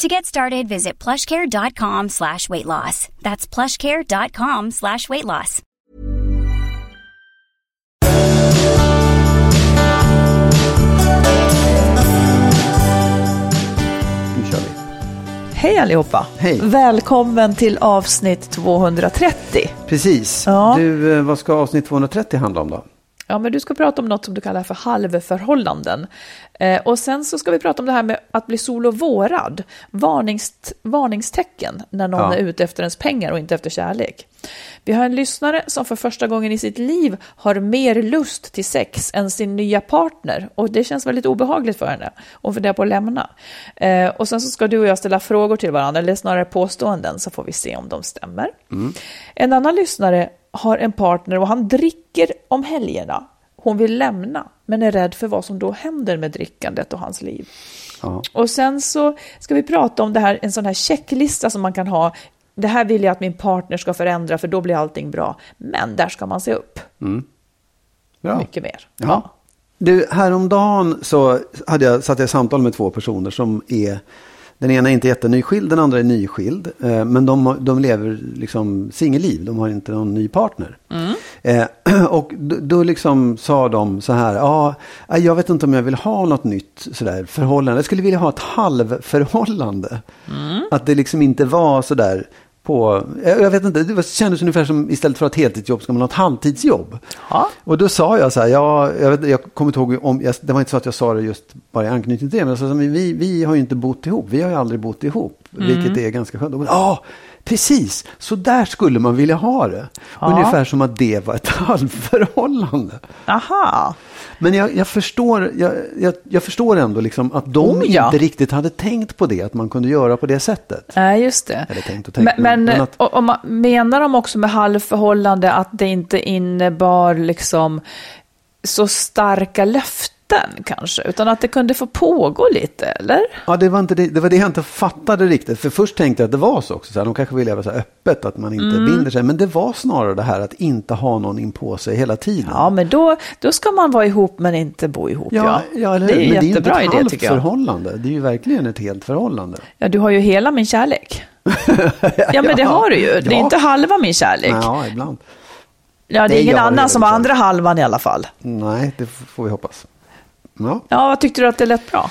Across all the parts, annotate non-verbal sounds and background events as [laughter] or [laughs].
To get started, visit plushcare.com slash weight loss. That's plushcare.com slash weight loss. Nu kör vi. Hej allihopa! Hej. Välkommen till avsnitt 230. Precis. Ja. Du, eh, vad ska avsnitt 230 handla om då? Ja, men du ska prata om något som du kallar för halvförhållanden. Eh, och sen så ska vi prata om det här med att bli sol och vårad. Varnings, varningstecken när någon Ja. är ute efter ens pengar och inte efter kärlek. Vi har en lyssnare som för första gången i sitt liv har mer lust till sex än sin nya partner. Och det känns väldigt obehagligt för henne. För det på att lämna. Eh, och sen så ska du och jag ställa frågor till varandra, eller snarare påståenden, så får vi se om de stämmer. En annan lyssnare har en partner och han dricker om helgerna. Hon vill lämna, men är rädd för vad som då händer med drickandet och hans liv. Ja. Och sen så ska vi prata om det här, en sån här checklista som man kan ha. Det här vill jag att min partner ska förändra för då blir allting bra. Men där ska man se upp Bra. mycket mer. Ja. Du, häromdagen så hade jag, satt jag i samtal med två personer som är den ena är inte jättenyskild, den andra är nyskild. Eh, men de, de lever liksom singelliv, de har inte någon ny partner. Eh, [clears throat] och då, då liksom sa de så här, ja, jag vet inte om jag vill ha något nytt sådär förhållande. Jag skulle vilja ha ett halvförhållande. Att det liksom inte var sådär på, jag jag vet inte, det kändes ungefär som istället för att ha ett heltidsjobb ska man ha ett halvtidsjobb. Ja. Och då sa jag så här, ja, jag, vet, jag kommer inte ihåg om, jag, det var inte så att jag sa det just bara i anknytning till det, men jag sa, så här, vi, vi har ju inte bott ihop, vi har ju aldrig bott ihop, vilket är ganska skönt. Och, Ja, precis, så där skulle man vilja ha det. Ungefär som att det var ett [laughs] halvförhållande. Aha. Men jag, jag, förstår, jag, jag, jag förstår ändå liksom att de Oh, ja. inte riktigt hade tänkt på det, att man kunde göra på det sättet. Nej, just det. Eller tänkt och tänkt, men, men- men, men att- och- och man, menar de också med halvförhållande att det inte innebar liksom så starka löften kanske, utan att det kunde få pågå lite, eller? Ja, det var, inte det, det var det jag inte fattade riktigt. För först tänkte jag att det var så också. Så här, de kanske vill leva så här öppet, att man inte binder sig. Men det var snarare det här att inte ha någon in på sig hela tiden. Ja, men då, då ska man vara ihop men inte bo ihop. Ja, ja, eller det hur? är Men en det är inte jättebra ett idé tycker jag. halvförhållande. Det är ju verkligen ett helt förhållande. Ja, du har ju hela min kärlek. [laughs] Ja, men det har du ju. Det är Ja. inte halva min kärlek. Ja, ibland. Ja, det är ingen annan det som har andra halvan i alla fall. Nej, det får vi hoppas. Ja. Ja, tyckte du att det lät bra?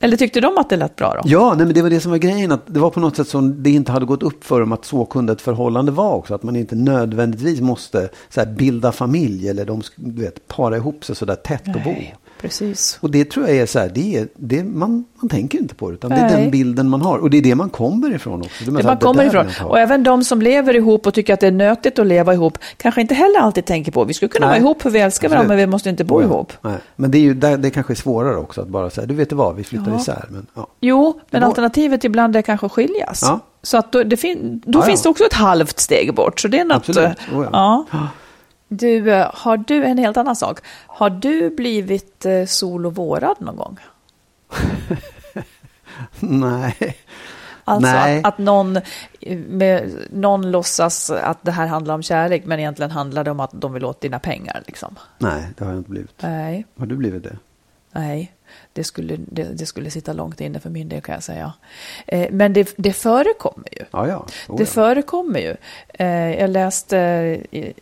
Eller tyckte de att det lät bra då? Ja, nej, men det var det som var grejen. Att det var på något sätt som det inte hade gått upp för dem att så kunde ett förhållande vara också. Att man inte nödvändigtvis måste så här, bilda familj eller de du vet, para ihop sig så där tätt och bo. Nej, precis. Och det tror jag är så här, det är, det, man, man tänker inte på det, utan det är Nej. den bilden man har. Och det är det man kommer ifrån också. Det är Det man kommer ifrån. Och även de som lever ihop och tycker att det är nötigt att leva ihop kanske inte heller alltid tänker på. Vi skulle kunna Nej. vara ihop för vi älskar varandra, men vi måste inte bo Oh ja. ihop. Nej. Men det är ju där, det kanske är svårare också att bara säga, du vet du vad, vi flyttar Ja. isär. Men, ja. Jo, men alternativet ibland är kanske att skiljas. Ja. Så att då, det fin- då finns det också ett halvt steg bort. Så det är något... Absolut. eh, Oh ja. Du, eh, har du en helt annan sak? Har du blivit eh, sol och vårad någon gång? [laughs] Nej. Alltså Nej. att, att någon, eh, med, någon låtsas att det här handlar om kärlek, men egentligen handlar det om att de vill åt dina pengar. Liksom. Nej, det har jag inte blivit. Nej, Har du blivit det? nej. Det skulle, det, det skulle sitta långt inne för min del kan jag säga. Eh, men det, det förekommer ju. Ja, ja. Oh, Det ja. förekommer ju. Eh, jag läste i,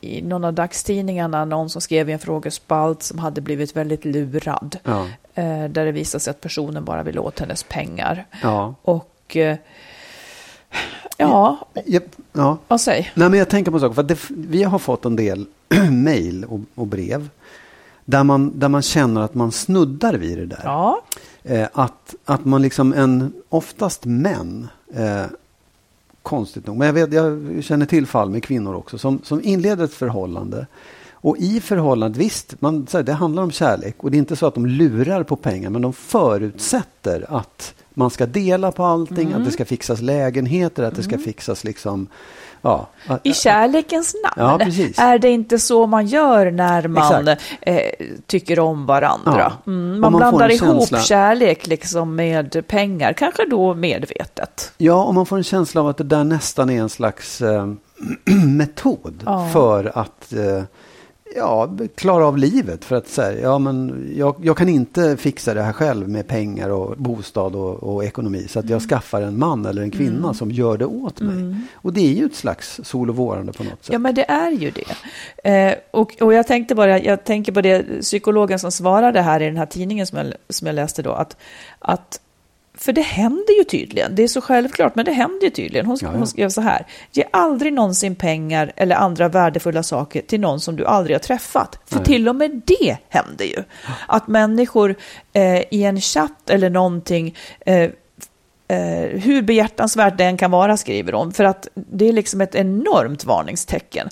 i någon av dagstidningarna någon som skrev i en frågespalt som hade blivit väldigt lurad. Ja. Eh, där det visade sig att personen bara ville åt hennes pengar. Ja. Och eh, ja, Ja, ja. vad säger? Nej, men jag tänker på en sak. För det, vi har fått en del [clears throat] mejl och, och brev. Där man, där man känner att man snuddar vid det där. Ja, Eh, att, att man liksom en, oftast män, eh, konstigt nog, men jag, vet, jag känner till fall med kvinnor också, som, som inleder ett förhållande. Och i förhållandet, visst, man, så här, det handlar om kärlek och det är inte så att de lurar på pengar, men de förutsätter att man ska dela på allting, Mm. att det ska fixas lägenheter, att det ska fixas liksom, ja. i kärlekens namn. Ja. Är det inte så man gör när man eh, tycker om varandra? Ja. Mm, man, man blandar ihop känsla- kärlek liksom med pengar, kanske då medvetet. Ja, och man får en känsla av att det där nästan är en slags eh, [clears throat] metod för att eh, ja, klara av livet. För att säga, ja men jag, jag kan inte fixa det här själv med pengar och bostad och, och ekonomi. Så att Mm. jag skaffar en man eller en kvinna som gör det åt mig. Och det är ju ett slags sol och vårande på något sätt. Ja, men det är ju det. Eh, och, och jag tänkte bara, jag tänker på det psykologen som svarade här i den här tidningen som jag, som jag läste då, att, att för det händer ju tydligen, det är så självklart, men det händer ju tydligen. Hon, Ja, ja. hon skrev så här, ge aldrig någonsin pengar eller andra värdefulla saker till någon som du aldrig har träffat. För Nej. till och med det händer ju. Att människor eh, i en chatt eller någonting eh, eh, hur behjärtansvärt det än kan vara, skriver hon, för att det är liksom ett enormt varningstecken.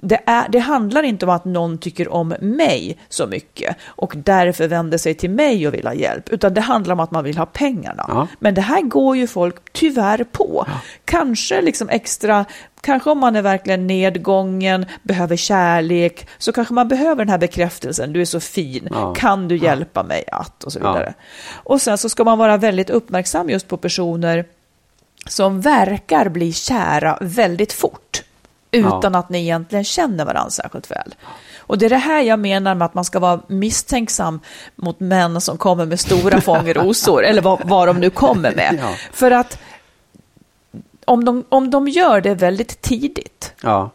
Det, är, det handlar inte om att någon tycker om mig så mycket och därför vänder sig till mig och vill ha hjälp, utan det handlar om att man vill ha pengarna. Ja. Men det här går ju folk tyvärr på. Kanske liksom extra, kanske om man är verkligen nedgången, behöver kärlek, så kanske man behöver den här bekräftelsen, du är så fin, Ja. kan du hjälpa mig att, och så Ja. vidare. Och sen så ska man vara väldigt uppmärksam just på personer som verkar bli kära väldigt fort utan att ni egentligen känner varandra särskilt väl. Och det är det här jag menar med att man ska vara misstänksam mot män som kommer med stora [laughs] fångrosor, eller vad, vad de nu kommer med. Ja. För att om de, om de gör det väldigt tidigt, Ja.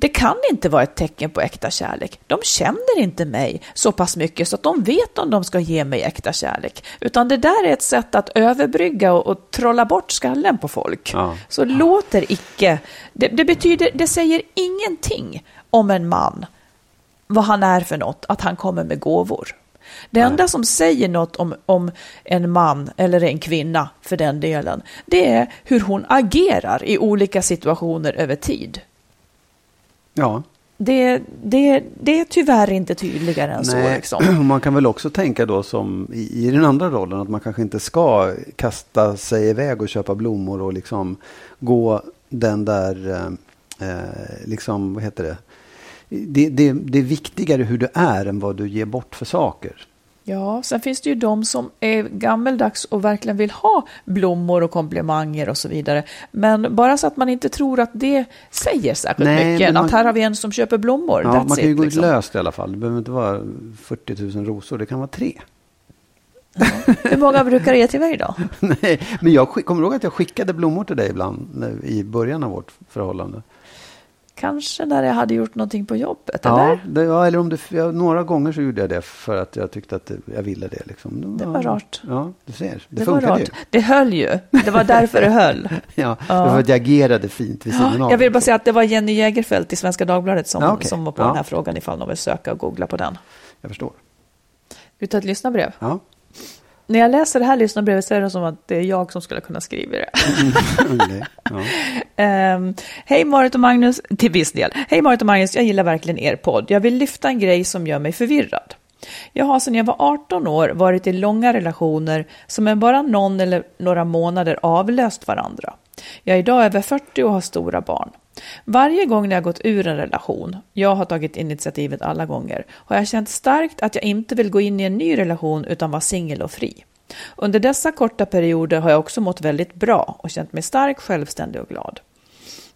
Det kan inte vara ett tecken på äkta kärlek. De känner inte mig så pass mycket så att de vet om de ska ge mig äkta kärlek. Utan det där är ett sätt att överbrygga och, och trolla bort skallen på folk. Ja. Så låter icke... Det, det betyder, det säger ingenting om en man, vad han är för något, att han kommer med gåvor. Det enda som säger något om, om en man eller en kvinna för den delen, det är hur hon agerar i olika situationer över tid. Ja. Det, det, det är tyvärr inte tydligare än så. Liksom. [clears throat] Man kan väl också tänka då som i, i den andra rollen att man kanske inte ska kasta sig iväg och köpa blommor och liksom gå den där, eh, eh, liksom, vad heter det? Det, det? det är viktigare hur du är än vad du ger bort för saker. Ja, sen finns det ju de som är gammeldags och verkligen vill ha blommor och komplimanger och så vidare. Men bara så att man inte tror att det säger särskilt Nej, mycket. man- Att här har vi en som köper blommor. Ja, man kan ju it, gå liksom. löst i alla fall. Det behöver inte vara 40 000 rosor, det kan vara tre. Hur många brukar du ge till mig då? [laughs] Nej, men jag kommer ihåg att jag skickade blommor till dig ibland i början av vårt förhållande. Kanske när jag hade gjort någonting på jobbet, Ja, eller? det, ja, eller om det, ja, några gånger så gjorde jag det för att jag tyckte att det, jag ville det. Liksom. Det var rart. Ja, du ser. Det, Det var funkade rart. Det höll ju. Det var därför det höll. [laughs] ju. Ja, det var för att jag agerade fint vid sidan av. Jag vill bara säga att det var Jenny Jägerfeld i Svenska Dagbladet som, Ja, okej. som var på Ja. den här frågan ifall någon vill söka och googla på den. Jag förstår. Vi tar ett lyssnarbrev. Ja. När jag läser det här lyssnarbrevet så är det som att det är jag som skulle kunna skriva det. [laughs] Ja. [laughs] Ehm, Hej Marit och Magnus, till viss del. Hej Marit och Magnus, jag gillar verkligen er podd. Jag vill lyfta en grej som gör mig förvirrad. Jag har sedan jag var 18 år varit i långa relationer som med bara någon eller några månader avlöst varandra. Jag är idag över 40 och har stora barn. Varje gång när jag gått ur en relation, jag har tagit initiativet alla gånger, har jag känt starkt att jag inte vill gå in i en ny relation utan vara singel och fri. Under dessa korta perioder har jag också mått väldigt bra och känt mig stark, självständig och glad.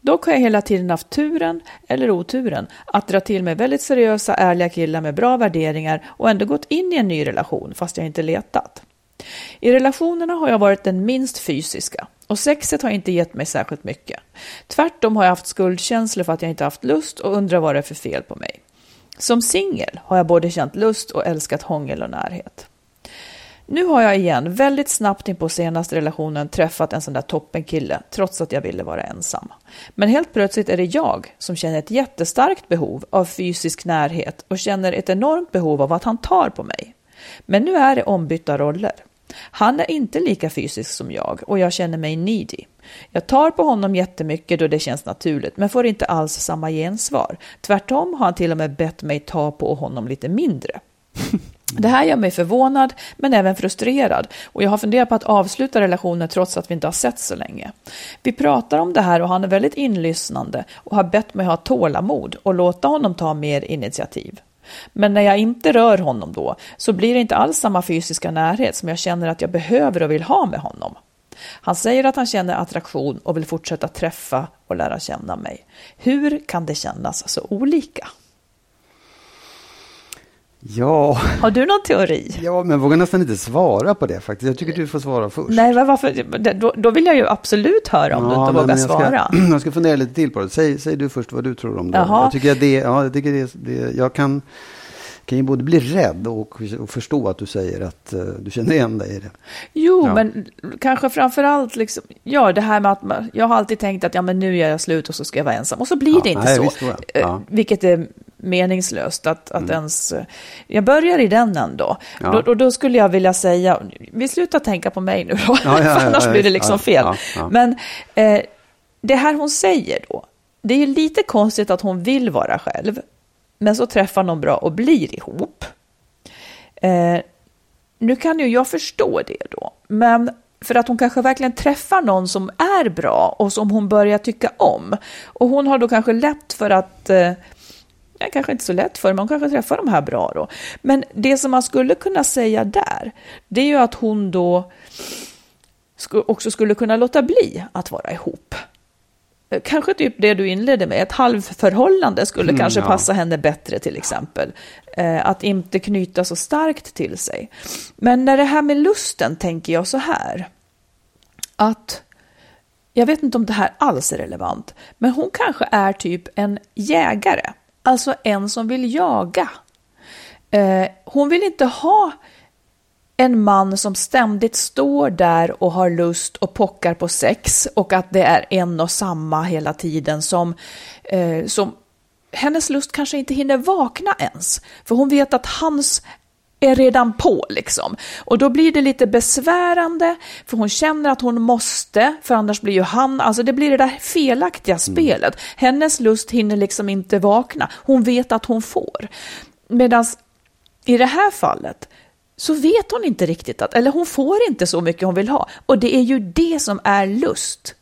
Dock har jag hela tiden haft turen, eller oturen, att dra till mig väldigt seriösa, ärliga killar med bra värderingar och ändå gått in i en ny relation fast jag inte letat. I relationerna har jag varit den minst fysiska och sexet har inte gett mig särskilt mycket. Tvärtom har jag haft skuldkänslor för att jag inte haft lust och undrar vad det är för fel på mig. Som singel har jag både känt lust och älskat hångel och närhet. Nu har jag igen väldigt snabbt in på senaste relationen träffat en sån där toppenkille trots att jag ville vara ensam. Men helt plötsligt är det jag som känner ett jättestarkt behov av fysisk närhet och känner ett enormt behov av att han tar på mig. Men nu är det ombytta roller. Han är inte lika fysisk som jag och jag känner mig needy. Jag tar på honom jättemycket då det känns naturligt men får inte alls samma gensvar. Tvärtom har han till och med bett mig ta på honom lite mindre. [laughs] Det här gör mig förvånad men även frustrerad och jag har funderat på att avsluta relationen trots att vi inte har sett så länge. Vi pratar om det här och han är väldigt inlyssnande och har bett mig ha tålamod och låta honom ta mer initiativ. Men när jag inte rör honom då så blir det inte alls samma fysiska närhet som jag känner att jag behöver och vill ha med honom. Han säger att han känner attraktion och vill fortsätta träffa och lära känna mig. Hur kan det kännas så olika? Ja. Har du någon teori? Ja, men jag vågar nästan inte svara på det faktiskt. Jag tycker du får svara först. Nej, varför? Då, då vill jag ju absolut höra om ja, du inte vågar jag svara. Ska, [clears throat] jag ska fundera lite till på det. Säg, säg du först vad du tror om det. Jaha. Jag tycker att det, ja, jag tycker det, det jag kan kan ju både bli rädd och, och förstå att du säger att uh, du känner igen dig i det. Jo, ja. men kanske framför allt, liksom, ja, det här med att man, jag har alltid tänkt att ja, men nu gör jag slut och så ska jag vara ensam. Och så blir ja, det inte nej, så. Visst, ja. Eh, vilket är meningslöst att, att mm. ens... Jag börjar i den ändå. Ja. Då, då, då, skulle jag vilja säga, vi slutar tänka på mig nu då, ja, ja, [laughs] annars blir det liksom fel. Men eh, det här hon säger då, det är lite konstigt att hon vill vara själv, men så träffar någon bra och blir ihop. Eh, nu kan ju jag förstå det då, men för att hon kanske verkligen träffar någon som är bra och som hon börjar tycka om. Och hon har då kanske lätt för att eh, ja, kanske inte så lätt för, man kanske träffar de här bra då. Men det som man skulle kunna säga där, det är ju att hon då också skulle kunna låta bli att vara ihop. Kanske typ det du inledde med, ett halvförhållande skulle mm, kanske ja. passa henne bättre till exempel. Eh, att inte knyta så starkt till sig. Men när det här med lusten tänker jag så här. Att, jag vet inte om det här alls är relevant, men hon kanske är typ en jägare. Alltså en som vill jaga. Eh, hon vill inte ha en man som ständigt står där och har lust och pockar på sex och att det är en och samma hela tiden som, eh, som hennes lust kanske inte hinner vakna ens. För hon vet att hans är redan på liksom. Och då blir det lite besvärande för hon känner att hon måste, för annars blir ju han, alltså det blir det där felaktiga mm. spelet. Hennes lust hinner liksom inte vakna. Hon vet att hon får. Medan i det här fallet så vet hon inte riktigt att, eller hon får inte så mycket hon vill ha. Och det är ju det som är lust.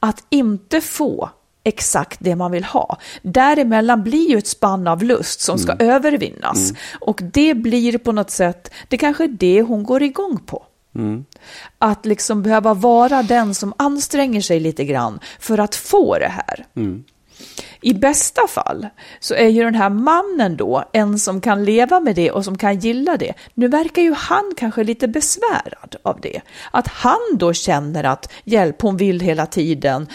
Att inte få exakt det man vill ha. Däremellan blir ju ett spann av lust som ska mm. övervinnas. Mm. Och det blir på något sätt, det kanske är det hon går igång på. Mm. Att liksom behöva vara den som anstränger sig lite grann för att få det här. Mm. I bästa fall så är ju den här mannen då en som kan leva med det och som kan gilla det. Nu verkar ju han kanske lite besvärad av det. Att han då känner att hjälp, hon vill hela tiden,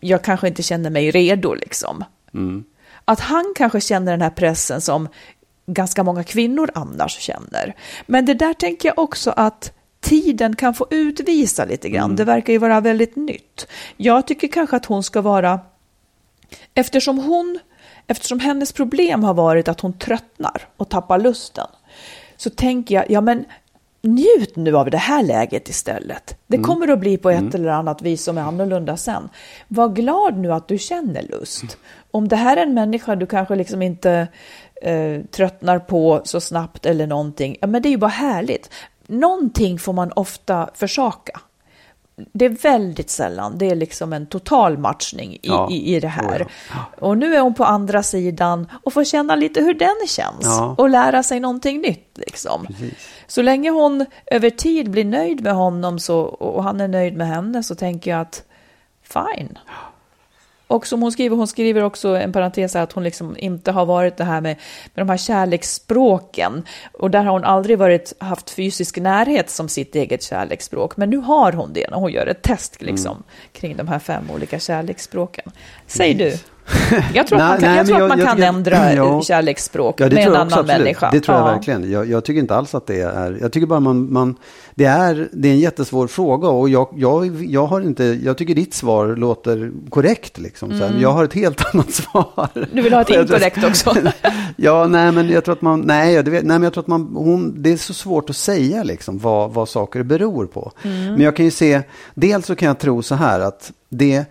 jag kanske inte känner mig redo liksom. Mm. Att han kanske känner den här pressen som ganska många kvinnor annars känner. Men det där tänker jag också att tiden kan få utvisa lite grann. Mm. Det verkar ju vara väldigt nytt. Jag tycker kanske att hon ska vara Eftersom hon, eftersom hennes problem har varit att hon tröttnar och tappar lusten, så tänker jag, ja men njut nu av det här läget istället. Det mm. kommer att bli på ett mm. eller annat vis som är annorlunda sen. Var glad nu att du känner lust. Mm. Om det här är en människa du kanske liksom inte eh, tröttnar på så snabbt eller någonting, ja men det är ju bara härligt. Någonting får man ofta försaka. Det är väldigt sällan det är liksom en total matchning i, Ja, i, i det här. så ja. Och nu är hon på andra sidan och får känna lite hur den känns Ja. och lära sig någonting nytt. Liksom. Så länge hon över tid blir nöjd med honom så, och han är nöjd med henne så tänker jag att fine. Och som hon skriver, hon skriver också en parentes att hon liksom inte har varit det här med, med de här kärleksspråken. Och där har hon aldrig varit, haft fysisk närhet som sitt eget kärleksspråk. Men nu har hon det när hon gör ett test liksom, Mm. kring de här fem olika kärleksspråken. Säg du. Jag tror Nej, att man kan, nej, jag tror att man jag- kan jag- ändra [clears throat] ja. kärleksspråk Ja, med en jag annan absolut. människa. Det tror jag Ja. verkligen. Jag, jag tycker inte alls att det är... Jag tycker bara man... man det, är, det är en jättesvår fråga och jag, jag, jag har inte... Jag tycker ditt svar låter korrekt liksom. Så här. Men Jag har ett helt [laughs] annat svar. Mm. Du vill ha ett jag inkorrekt också? [laughs] ja, nej men jag tror att man... Nej, jag, vet, nej men jag tror att man... Hon, det är så svårt att säga liksom vad, vad saker beror på. Mm. Men jag kan ju se... Dels så kan jag tro så här att det...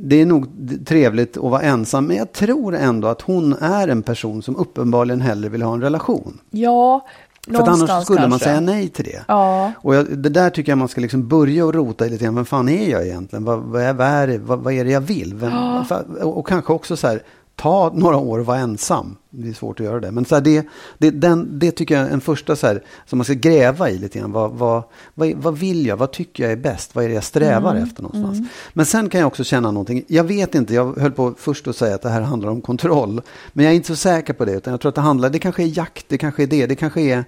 Det är nog trevligt att vara ensam, men jag tror ändå att hon är en person som uppenbarligen hellre vill ha en relation. Ja, För att annars skulle man kanske. säga nej till det. Ja. Och jag, det där tycker jag man ska liksom börja och rota i lite grann. Vem fan är jag egentligen? Vad, vad, är, vad, är, vad, vad är det jag vill? Vem, för, och, och kanske också så här, ta några år och vara ensam. Det är svårt att göra det. Men så här, det, det, den, det tycker jag är en första så här, som man ska gräva i lite grann. Vad, vad, vad, vad vill jag? Vad tycker jag är bäst? Vad är det jag strävar efter någonstans? Men sen kan jag också känna någonting. Jag vet inte, jag höll på först att säga att det här handlar om kontroll. Men jag är inte så säker på det. Utan jag tror att det handlar, det kanske är jakt, det kanske är det, det kanske är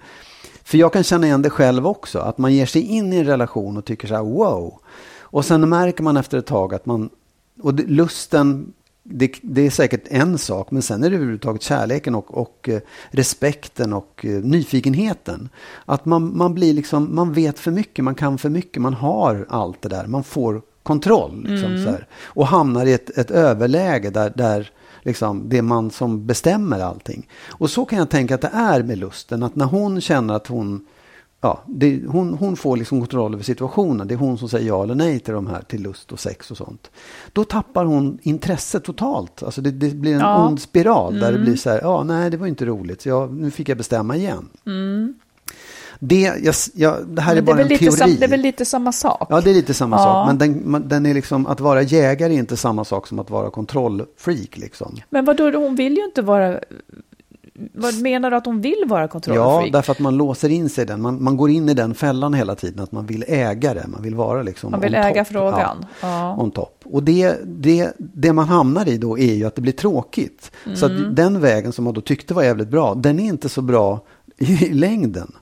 för jag kan känna igen det själv också, att man ger sig in i en relation och tycker så här wow. Och sen märker man efter ett tag att man, och det, lusten, det, det är säkert en sak, men sen är det överhuvudtaget kärleken och, och eh, respekten och eh, nyfikenheten. Att man, man blir liksom, man vet för mycket, man kan för mycket, man har allt det där, man får kontroll. Liksom, här, och hamnar i ett, ett överläge där, där liksom, det är man som bestämmer allting. Och så kan jag tänka att det är med lusten, att när hon känner att hon Ja, det, hon, hon får liksom kontroll över situationen. Det är hon som säger ja eller nej till de här, till lust och sex och sånt. Då tappar hon intresset totalt. Alltså det, det blir en Ja. ond spiral där det blir så här, ja nej det var inte roligt, jag, nu fick jag bestämma igen. Det, jag, jag, det här är Men är bara väl en teori. sam, det är väl lite samma sak? Ja, det är lite samma Ja. sak. Men den, man- den är liksom, att vara jägare är inte samma sak som att vara kontrollfreak. Liksom. Men vadå, hon vill ju inte vara... Vad menar du att hon vill vara Ja, kontrollfreak? därför att man låser in sig i den. Man, man går in i den fällan hela tiden, att man vill äga det. Man vill vara liksom Man vill äga top. frågan. Ja, Ja. on top. Och det, det, det man hamnar i då är ju att det blir tråkigt. Så Mm. att den vägen som man då tyckte var jävligt bra, den är inte så bra i längden.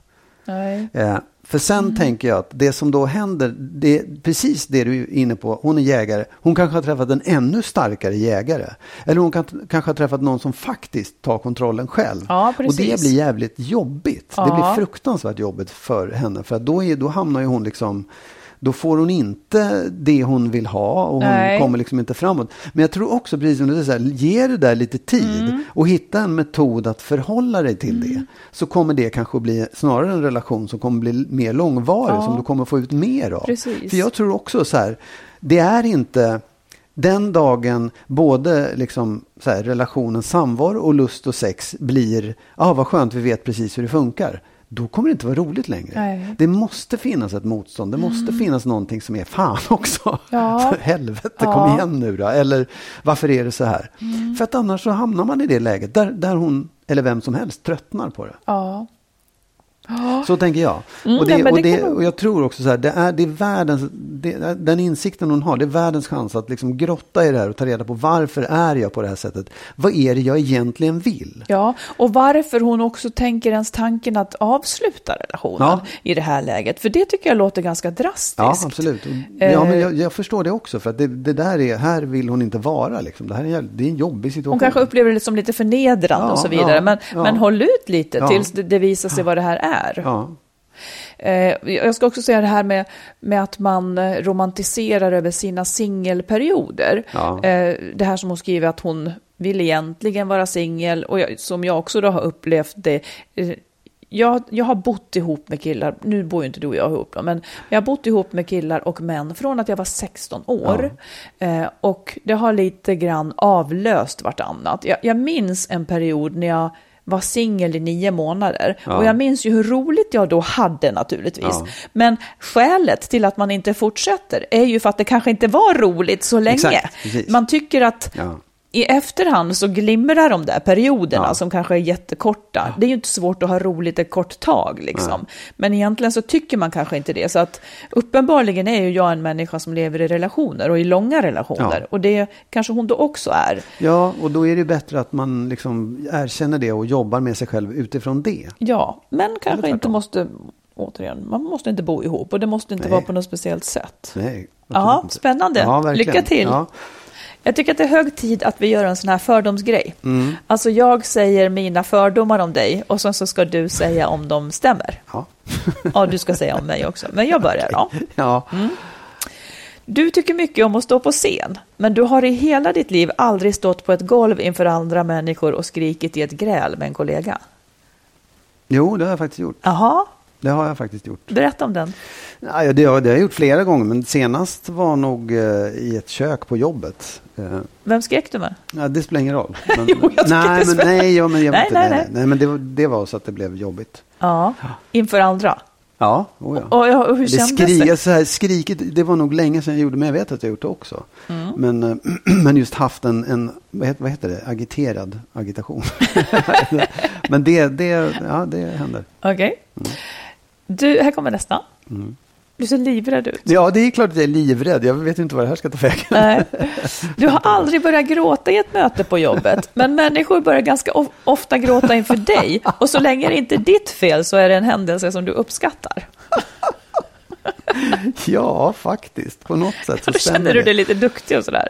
Nej. Eh, för sen Mm. tänker jag att det som då händer, det är precis det du är inne på. Hon är jägare. Hon kanske har träffat en ännu starkare jägare. Eller hon kan, kanske har träffat någon som faktiskt tar kontrollen själv. Ja, och det blir jävligt jobbigt. Det Ja. blir fruktansvärt jobbigt för henne. För då, är, då hamnar ju hon liksom då får hon inte det hon vill ha och hon Nej. kommer liksom inte framåt. Men jag tror också, precis som du säger, ge det där lite tid Mm. och hitta en metod att förhålla dig till det. Så kommer det kanske bli snarare en relation som kommer bli mer långvarig, Ja. som du kommer få ut mer av. Precis. För jag tror också så här, det är inte den dagen både liksom så här, relationen samvaro och lust och sex blir, ja ah, vad skönt vi vet precis hur det funkar. Då kommer det inte vara roligt längre. Nej. Det måste finnas ett motstånd. Det måste finnas någonting som är fan [laughs] också. Ja. Helvete, Ja. kom igen nu då. Eller varför är det så här? För att annars så hamnar man i det läget där, där hon, eller vem som helst, tröttnar på det. Ja. Så tänker jag. Mm, och, det, ja, och, det och jag tror också så här, det är, det är världens, det, den insikten hon har, det är världens chans att liksom grotta i det här och ta reda på varför är jag på det här sättet? Vad är det jag egentligen vill? Ja, och varför hon också tänker ens tanken att avsluta relationen Ja. i det här läget. För det tycker jag låter ganska drastiskt. Ja, absolut. Ja, men jag, jag förstår det också, för att det, det där är, här vill hon inte vara. Liksom. Det här är, det är en jobbig situation. Hon kanske upplever det som lite förnedrande Ja, och så vidare. men, men håll ut lite tills det, det visar sig vad det här är. Ja, Eh, jag ska också säga det här med, med att man eh, romantiserar över sina singelperioder. Ja. Eh, det här som hon skriver att hon vill egentligen vara singel och jag, som jag också då har upplevt det. Jag, jag har bott ihop med killar, nu bor ju inte du och jag ihop men jag har bott ihop med killar och män från att jag var 16 år. Eh, och det har lite grann avlöst vartannat. Jag, jag minns en period när jag var singel i nio månader. Ja. Och jag minns ju hur roligt jag då hade naturligtvis. Ja. Men skälet till att man inte fortsätter är ju för att det kanske inte var roligt så länge. Exakt, man tycker att Ja. I efterhand så glimrar de där perioderna Ja. som kanske är jättekorta. Det är ju inte svårt att ha roligt ett kort tag liksom. Men egentligen så tycker man kanske inte det. Så att uppenbarligen är ju jag en människa som lever i relationer och i långa relationer. Ja. Och det kanske hon då också är. Ja, och då är det bättre att man liksom erkänner det och jobbar med sig själv utifrån det. Ja, men kanske inte måste, återigen, man måste inte bo ihop och det måste inte Nej. vara på något speciellt sätt. Nej, Ja, inte. spännande. Ja, verkligen. Lycka till. Ja. Jag tycker att det är hög tid att vi gör en sån här fördomsgrej. Mm. Alltså jag säger mina fördomar om dig och sen så ska du säga om de stämmer. Ja. [laughs] Ja, du ska säga om mig också. Men jag börjar då. ja. Mm. Du tycker mycket om att stå på scen, men du har i hela ditt liv aldrig stått på ett golv inför andra människor och skrikit i ett gräl med en kollega. Jo, det har jag faktiskt gjort. Jaha, Det har jag faktiskt gjort. berätta om den. Ja, det, har, det har jag gjort flera gånger, men senast var nog eh, i ett kök på jobbet. Eh, Vem skrek du med? ja, det spelar ingen roll. [laughs] Men, Jo, jag nej, men, nej, ja, men jag Nej, inte, nej, nej, nej. men det, var- det var så att det blev jobbigt. Ja, inför andra. Ja, oh ja. Och, och hur det kändes det? så här, skriket, det var nog länge sedan jag gjorde, men jag vet att jag gjort det också. Mm. Men, eh, [clears throat] men just haft en, en vad, heter, vad heter det, agiterad agitation. [laughs] men det, det, ja, det händer. Okej. Mm. Du, här kommer nästa. Du ser livrädd ut. Ja, det är klart att jag är livrädd. Jag vet inte vad det här ska ta vägen. Nej. Du har aldrig börjat gråta i ett möte på jobbet, men människor börjar ganska of- ofta gråta inför dig. Och så länge det inte är ditt fel så är det en händelse som du uppskattar. Ja, faktiskt. På något sätt så känner du dig lite duktig och sådär.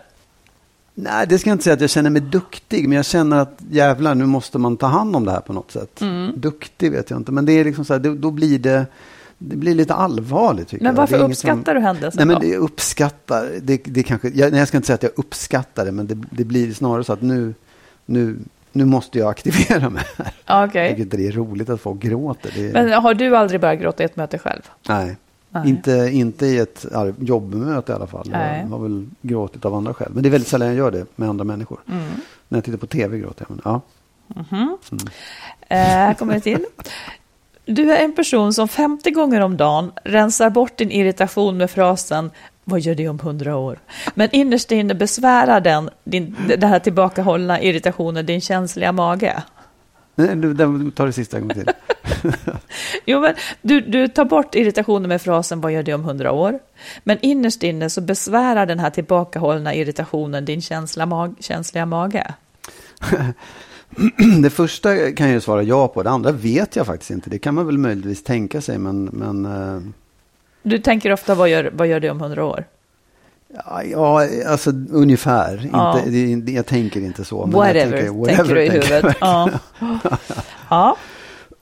Nej, det ska jag inte säga att jag känner mig duktig, men jag känner att jävlar, nu måste man ta hand om det här på något sätt. Mm. Duktig vet jag inte, men det är liksom så här, då, då blir det, det blir lite allvarligt tycker Men jag. varför Det är inget uppskattar som- du händelsen Nej, men det uppskattar, det, det kanske, jag, nej, jag ska inte säga att jag uppskattar det, men det, det blir snarare så att nu, nu, nu måste jag aktivera mig här. Jag tycker inte det är roligt att folk gråter. Det Men har du aldrig börjat gråta i ett möte själv? nej. Nej. Inte, inte i ett jobbmöte i alla fall. Nej. Jag har väl gråtit av andra skäl. Men det är väldigt sällan jag gör det med andra människor. Mm. När jag tittar på tv gråter jag. Men, ja. Eh, här kommer det till. Du är en person som 50 gånger om dagen rensar bort din irritation med frasen vad gör det om hundra år? Men innerst inne besvärar den, din, den här tillbakahållna irritationen din känsliga mage. Nej, tar det sista en gång till. [laughs] Jo, men du, du tar bort irritationen med frasen vad gör det om hundra år? Men innerst inne så besvärar den här tillbakahållna irritationen din känsla mag, känsliga mage. [laughs] [clears throat] det första kan jag ju svara ja på. Det andra vet jag faktiskt inte. Det kan man väl möjligtvis tänka sig. Men, men eh, Du tänker ofta vad gör, vad gör det om hundra år? ja, alltså ungefär. Ja. Inte, jag tänker inte så. men jag Whatever, tänker, du i tänker huvudet. Ja. [laughs] ja.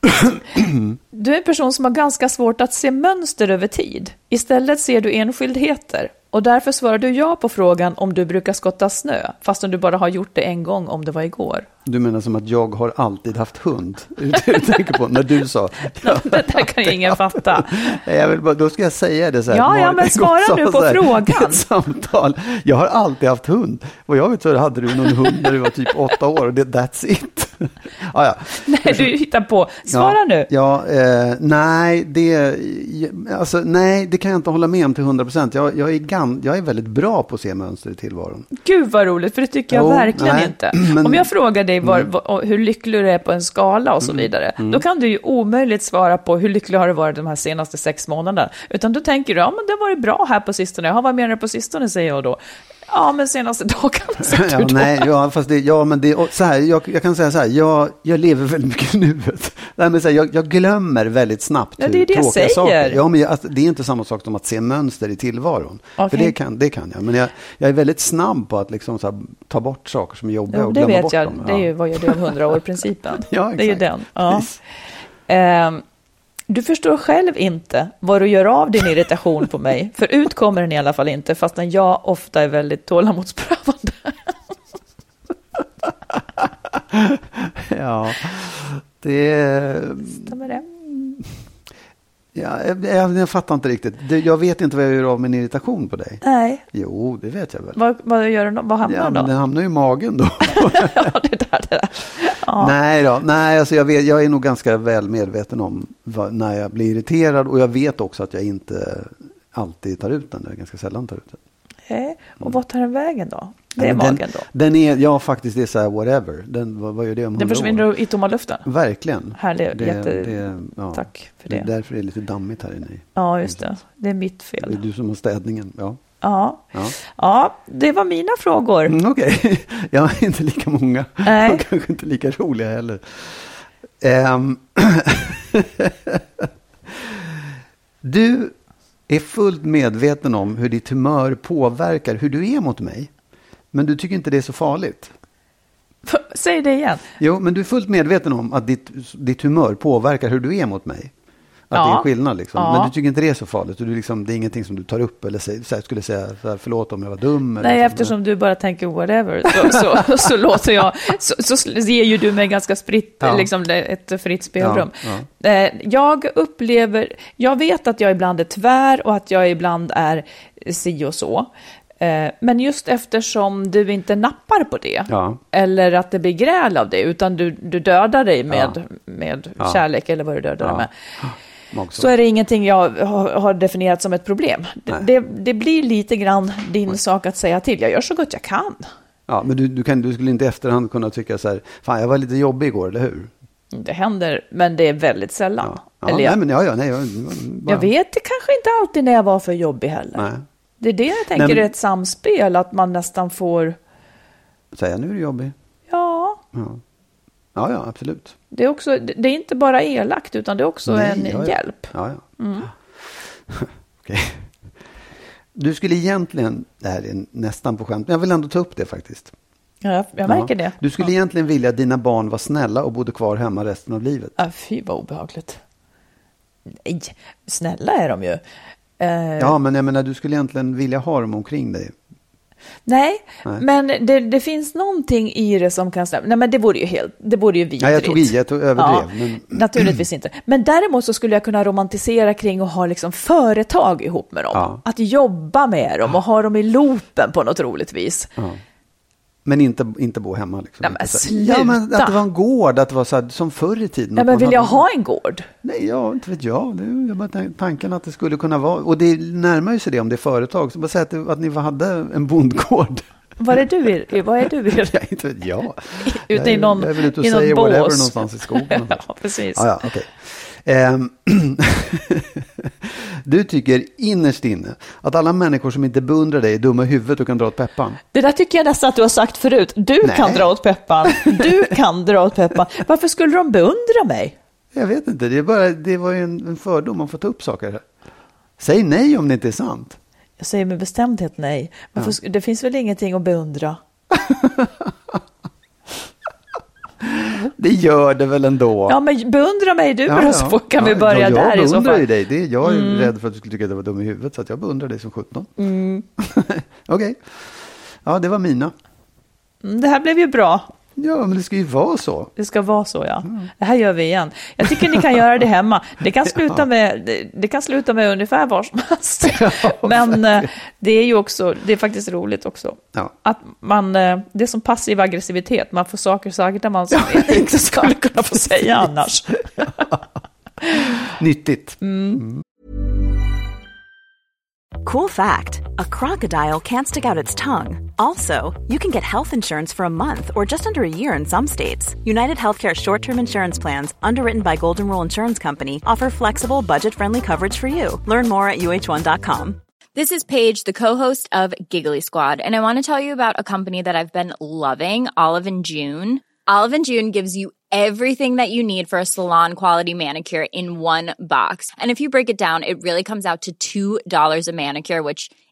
[clears throat] Du är en person som har ganska svårt att se mönster över tid. Istället ser du enskildheter. Och därför svarar du ja på frågan om du brukar skotta snö, fastän du bara har gjort det en gång om det var igår. Du menar som att jag har alltid haft hund? [laughs] Det du tänker på? När du sa. [laughs] Det där kan ju ingen fatta. [laughs] Jag vill bara, då ska jag säga det så här. Ja, ja, men svara nu på här, frågan. samtal. Jag har alltid haft hund. Vad jag vet så hade du någon hund när du var typ åtta år och det, that's it. [laughs] ah, ja. Nej, du hittar på. Svara ja, nu. Ja, eh, nej, det, alltså, nej, det kan jag inte hålla med om till hundra procent. Jag, jag, är jag är väldigt bra på att se mönster i tillvaron. Gud vad roligt, för det tycker jag Jo, verkligen nej, inte. [clears throat] men- Om jag frågar dig var, var, hur lycklig du är på en skala och så vidare, då kan du ju omöjligt svara på hur lycklig har du varit de här senaste sex månaderna. Utan då tänker du, ja men det har varit bra här på sistone. Ja, vad menar du på sistone, säger jag då. Ja, men senaste dagarna, säger [laughs] Ja, du då. nej, ja, fast det, ja, men det, så här, jag, jag kan säga så här, jag, jag lever väldigt mycket i nuet. Nej, men så här, jag, jag glömmer väldigt snabbt Ja, det är det jag säger. saker. Ja, men jag, alltså, det är inte samma sak som att se mönster i tillvaron. Okej. För det kan, det kan jag. Men jag, jag är väldigt snabb på att liksom, här, ta bort saker som är jobbiga Jo, och det glömma vet bort jag. dem. Det är ju vad gör det om hundra år-principen. [laughs] Ja, det är ju den. Ja. Precis. Du förstår själv inte vad du gör av din irritation på mig. För ut kommer den i alla fall inte, fastän jag ofta är väldigt tålamodsprövande. [laughs] Ja, det... Stämmer det? Ja, jag, jag, jag fattar inte riktigt. Det, jag vet inte vad jag gör av min irritation på dig. Nej. Jo, det vet jag väl. Vad, vad gör den? Vad hamnar Ja, då? den hamnar ju i magen då. [laughs] ja, det där, det där. Nej då, nej, alltså jag, vet, jag är nog ganska väl medveten om vad, när jag blir irriterad och jag vet också att jag inte alltid tar ut den, eller ganska sällan tar ut den. Och vad tar den vägen då? Det är den, magen då? Den är, ja faktiskt, det är så här whatever. Den, vad, vad gör det om Den försvinner år? i tomma luften? Verkligen. Härligt, jätte... ja. Tack för Det det. är därför det är lite dammigt här inne. Ja, just det. Det är mitt Det är fel. du som har städningen. Ja. Ja. Ja. ja, det var mina frågor. Mm, Okej, [laughs] jag har inte lika många. Nej. Och [laughs] kanske inte lika roliga heller. Ehm. [laughs] du är fullt medveten om hur ditt humör påverkar hur du är mot mig. Men du tycker inte det är så farligt. Säg det igen. Jo, men du är fullt medveten om att ditt, ditt humör påverkar hur du är mot mig. Att det är Ja. en skillnad liksom. Ja. Men du tycker inte det är så farligt. Du liksom, det är ingenting som du tar upp eller säger, skulle säga här, förlåt om jag var dum. Nej, eftersom du bara tänker whatever så, så, [laughs] så låter jag, så, så ger ju du mig ganska spritt, Ja. liksom ett fritt spelrum. Ja, Eh, Jag upplever, jag vet att jag ibland är tvär och att jag ibland är si och så. Eh, Men just eftersom du inte nappar på det, Ja. eller att det blir gräl av det, utan du, du dödar dig med, Ja. med Ja. kärlek eller vad du dödar dig Ja. med, Magsår. så är det ingenting jag har, definierat som ett problem. Det, det, blir lite grann din sak att säga till. Jag gör så gott jag kan. Ja, men du, du, kan, du skulle inte i efterhand kunna tycka så här, fan jag var lite jobbig igår, eller hur? Det händer, men det är väldigt sällan. Ja, ja, Eller nej, jag, men ja, ja, nej, jag, bara, jag vet det kanske inte alltid när jag var för jobbig heller. Nej, Det är det jag tänker Nej, men- är ett samspel, att man nästan får, säga nu är du jobbig. ja, Ja, ja, ja absolut. det är, också, det är inte bara elakt, utan det är också Nej, en ja, hjälp. Ja, ja. [laughs] Okej. Du skulle egentligen, det här är nästan på skämt, men jag vill ändå ta upp det faktiskt. Ja, jag, märker det. Du skulle egentligen vilja att dina barn var snälla och bodde kvar hemma resten av livet. Ja, fy vad obehagligt. Nej, snälla är de ju. Eh, Ja, men jag menar, du skulle egentligen vilja ha dem omkring dig. Nej, Nej. men det, det finns någonting i det som kan stämma. Nej, men det vore ju helt, det vore ju vidrigt. Ja, jag tog i, jag tog, överdrev. Ja, Men, Naturligtvis inte. Men däremot så skulle jag kunna romantisera kring att ha liksom företag ihop med dem. Ja. Att jobba med dem och ha dem i loopen på något roligt vis. ja. Men inte, inte bo hemma. Liksom. Nej, men så- Ja, men sluta. att det var en gård, att det var så här, som förr i tiden. Att men vill jag hade- ha en gård? Nej, ja, inte vet jag. Det är bara tan- tanken att det skulle kunna vara. Och det närmar ju sig det om det är företag. Så bara säga att, att ni hade en bondgård. Var är du? i- Var är du? i- [laughs] Ja, inte vet jag. Ute i någon, Jag är väl ute och säger bås. whatever någonstans i skogen. [laughs] ja, precis. Ja, ja, okej. Ehm, [laughs] du tycker innerst inne att alla människor som inte beundrar dig är dumma i huvudet och kan dra åt peppan. Det där tycker jag nästan att du har sagt förut. Du Nej. kan dra åt peppan. Du kan dra åt peppan. Varför skulle de beundra mig? Jag vet inte, det, är bara, det var ju en, en fördom, man får ta upp saker. här. Säg nej om det inte är sant. Jag säger med bestämdhet nej. Varför, sk- Det finns väl ingenting att beundra? [laughs] Det gör det väl ändå. Ja, men beundra mig du Ja, då, ja. så kan vi Ja, börja jag där i så beundrar ju fall. dig. Det, jag är rädd för att du skulle tycka att jag var dum i huvudet, så jag beundrar dig som 17. [laughs] Okej. Ja, det var mina. Mm, Det här blev ju bra. Ja, men det ska ju vara så. Det ska vara så, ja. Det här gör vi igen. Jag tycker ni kan göra det hemma. Det kan [laughs] sluta med, det, det kan sluta med ungefär var som helst. [laughs] [laughs] Men eh, det är ju också, det är faktiskt roligt också. Ja. Att man, eh, det är som passiv aggressivitet, man får saker sagda man som inte skulle kunna få säga annars. Nyttigt. Cool fact a crocodile can't stick out its tongue. Also, you can get health insurance for a month or just under a year in some states. United Healthcare short term insurance plans, underwritten by Golden Rule Insurance Company, offer flexible, budget friendly coverage for you. Learn more at uh1.com. This is Paige, the co-host of Giggly Squad, and I want to tell you about a company that I've been loving, Olive and June. Olive and June gives you everything that you need for a salon quality manicure in one box. And if you break it down, it really comes out to $2 a manicure, which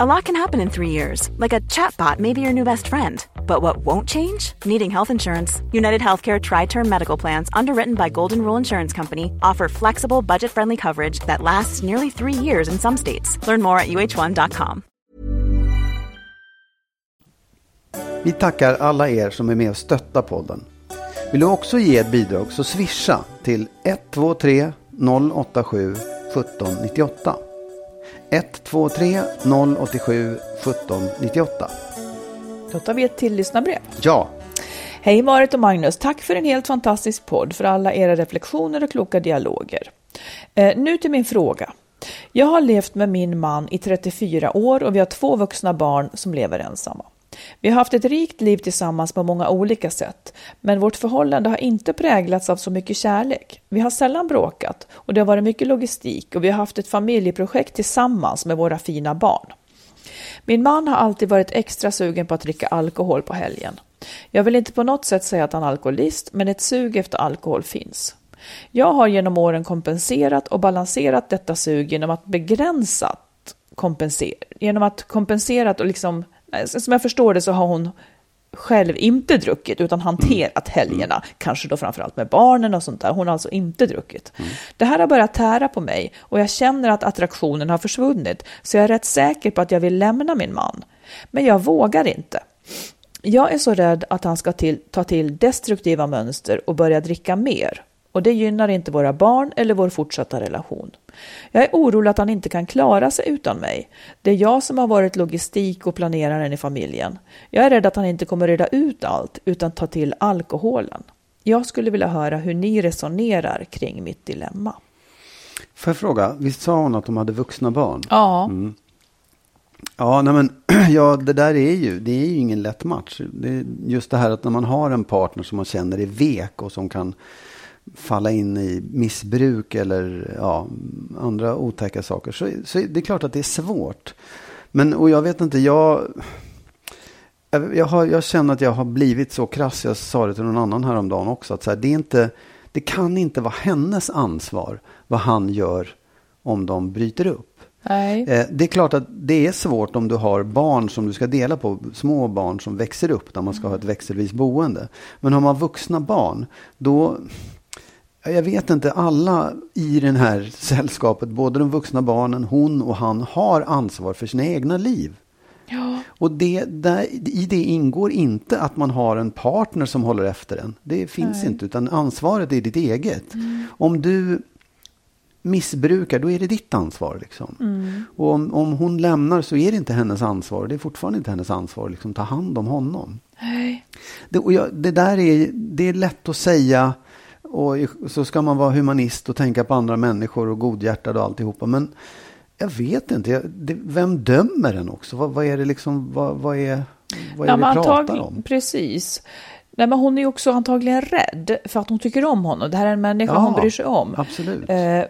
A lot can happen in three years, like a chatbot may be your new best friend. But what won't change? Needing health insurance. United Healthcare Tri Term Medical Plans, underwritten by Golden Rule Insurance Company, offer flexible, budget friendly coverage that lasts nearly three years in some states. Learn more at uh1.com. Vi tackar alla er som är med och stöttar podden. Vill du också ge ett bidrag så swisha till 123 087 1798. 123 087 1798. Då tar vi ett till lyssnarbrev. Ja, Hej Marit och Magnus, tack för en helt fantastisk podd, för alla era reflektioner och kloka dialoger. Eh, nu till min fråga. Jag har levt med min man i 34 år och vi har två vuxna barn som lever ensamma. Vi har haft ett rikt liv tillsammans på många olika sätt, men vårt förhållande har inte präglats av så mycket kärlek. Vi har sällan bråkat och det har varit mycket logistik och vi har haft ett familjeprojekt tillsammans med våra fina barn. Min man har alltid varit extra sugen på att dricka alkohol på helgen. Jag vill inte på något sätt säga att han är alkoholist, men ett sug efter alkohol finns. Jag har genom åren kompenserat och balanserat detta sug genom att begränsat kompensera, genom att kompenserat och liksom, som jag förstår det så har hon själv inte druckit utan hanterat helgerna, kanske då framförallt med barnen och sånt där. Hon har alltså inte druckit. Det här har börjat tära på mig och jag känner att attraktionen har försvunnit så jag är rätt säker på att jag vill lämna min man. Men jag vågar inte. Jag är så rädd att han ska till, ta till destruktiva mönster och börja dricka mer. Och det gynnar inte våra barn eller vår fortsatta relation. Jag är orolig att han inte kan klara sig utan mig. Det är jag som har varit logistik och planeraren i familjen. Jag är rädd att han inte kommer reda ut allt utan ta till alkoholen. Jag skulle vilja höra hur ni resonerar kring mitt dilemma. får jag fråga, visst sa hon att de hade vuxna barn? Ja, Ja, nej men, [clears throat] ja, det där är ju, det är ju ingen lätt match. Det är just det här att när man har en partner som man känner är vek och som kan falla in i missbruk eller ja, andra otäcka saker. Så, så det är klart att det är svårt. Men, och jag vet inte, jag, jag, har, jag känner att jag har blivit så krass, jag sa det till någon annan häromdagen också, att så här, det, är inte, det kan inte vara hennes ansvar vad han gör om de bryter upp. nej. Eh, Det är klart att det är svårt om du har barn som du ska dela på, små barn som växer upp där man ska ha ett växelvis boende. Men har man vuxna barn, då, jag vet inte, alla i det här sällskapet, både de vuxna barnen, hon och han, har ansvar för sina egna liv. Ja, Och det, där, i det ingår inte att man har en partner som håller efter en. Det finns inte, utan ansvaret är ditt eget. Om du missbrukar, då är det ditt ansvar. Liksom. Och om, om hon lämnar så är det inte hennes ansvar. Det är fortfarande inte hennes ansvar. Liksom, ta hand om honom. nej. Det, och jag, det där är, det är lätt att säga. Och så ska man vara humanist och tänka på andra människor och godhjärtad och alltihopa. Men jag vet inte. Jag, det, vem dömer en också? Vad, vad är det liksom, vad, vad är, vad är Ja, det vi pratar om? Precis. Nej, men hon är också antagligen rädd för att hon tycker om honom. Det här är en människa Ja, hon bryr sig om. Absolut. Eh,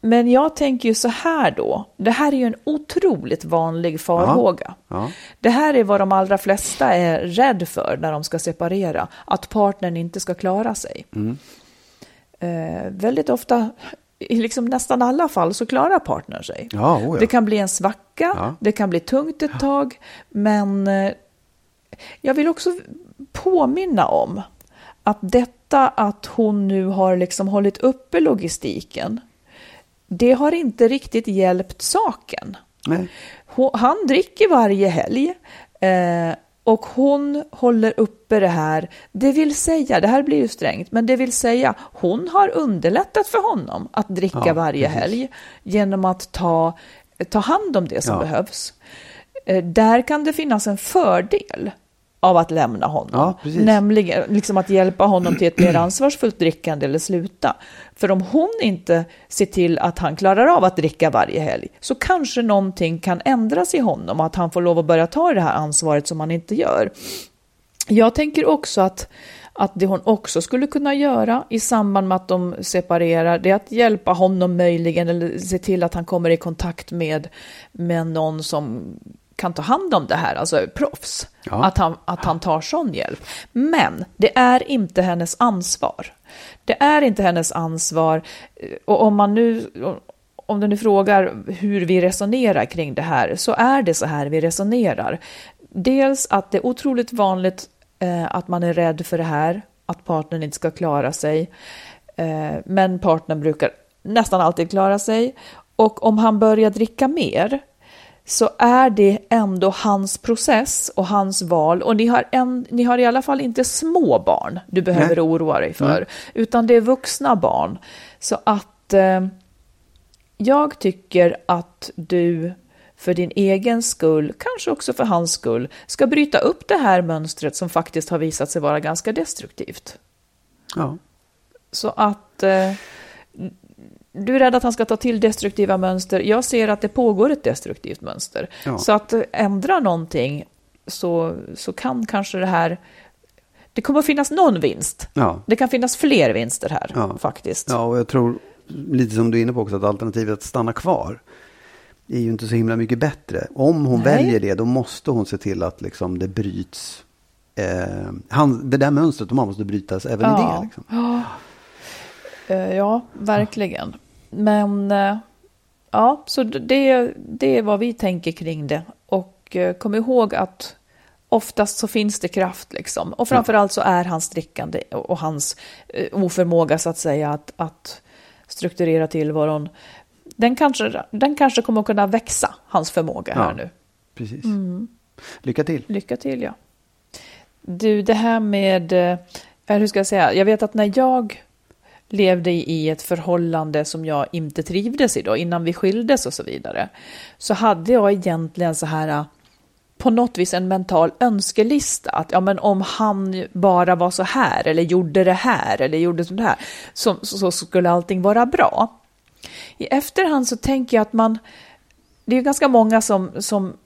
men jag tänker ju så här då. Det här är ju en otroligt vanlig farhåga. Ja. Det här är vad de allra flesta är rädd för när de ska separera. Att partnern inte ska klara sig. Mm. Eh, väldigt ofta, i liksom nästan alla fall, så klarar partnern sig. Ja, oh ja. Det kan bli en svacka, Ja. det kan bli tungt ett tag, men eh, jag vill också påminna om att detta att hon nu har liksom hållit uppe logistiken, det har inte riktigt hjälpt saken. Nej. Han dricker varje helg eh, och hon håller uppe det här. Det vill säga, det här blir ju strängt, men det vill säga hon har underlättat för honom att dricka Ja, varje precis. helg genom att ta, ta hand om det som Ja. behövs. Eh, där kan det finnas en fördel av att lämna honom. Ja. Nämligen liksom att hjälpa honom till ett mer [clears throat] ansvarsfullt drickande eller sluta. För om hon inte ser till att han klarar av att dricka varje helg så kanske någonting kan ändras i honom och att han får lov att börja ta det här ansvaret som han inte gör. Jag tänker också att, att det hon också skulle kunna göra i samband med att de separerar, det är att hjälpa honom möjligen eller se till att han kommer i kontakt med, med någon som kan ta hand om det här, alltså proffs. Ja. Att, han, att han tar sån hjälp. Men det är inte hennes ansvar. Det är inte hennes ansvar. Och om man nu om du nu frågar hur vi resonerar kring det här, så är det så här vi resonerar. Dels att det är otroligt vanligt eh, att man är rädd för det här, att partnern inte ska klara sig. Eh, men partnern brukar nästan alltid klara sig. Och om han börjar dricka mer så är det ändå hans process och hans val. Och ni har, en, ni har i alla fall inte små barn du behöver Nej. oroa dig för, Nej. utan det är vuxna barn. Så att eh, jag tycker att du för din egen skull, kanske också för hans skull, ska bryta upp det här mönstret som faktiskt har visat sig vara ganska destruktivt. Ja. Så att eh, du är rädd att han ska ta till destruktiva mönster. Jag ser att det pågår ett destruktivt mönster. Ja. Så att ändra någonting så, så kan kanske det här... Det kommer att finnas någon vinst. Ja. Det kan finnas fler vinster här Ja. faktiskt. ja, och jag tror lite som du är inne på också att alternativet att stanna kvar är ju inte så himla mycket bättre. Om hon Nej. väljer det, då måste hon se till att liksom det bryts. Eh, han, det där mönstret, man måste brytas även i det. Liksom. Eh, Ja, verkligen. Men eh, ja, så det, det är vad vi tänker kring det. Och eh, kom ihåg att oftast så finns det kraft liksom. Och framförallt så är hans drickande och hans oförmåga så att säga att, att strukturera tillvaron. Den kanske, den kanske kommer att kunna växa, hans förmåga här Ja. nu. Precis. Mm. Lycka till. Lycka till, ja. Du, det här med... Hur ska jag säga? Jag vet att när jag levde i ett förhållande som jag inte trivdes i då, innan vi skildes och så vidare, så hade jag egentligen så här äh, på något vis en mental önskelista. Att ja, men om han bara var så här eller gjorde det här eller gjorde så här så, så skulle allting vara bra. I efterhand så tänker jag att man, det är ju ganska många som, som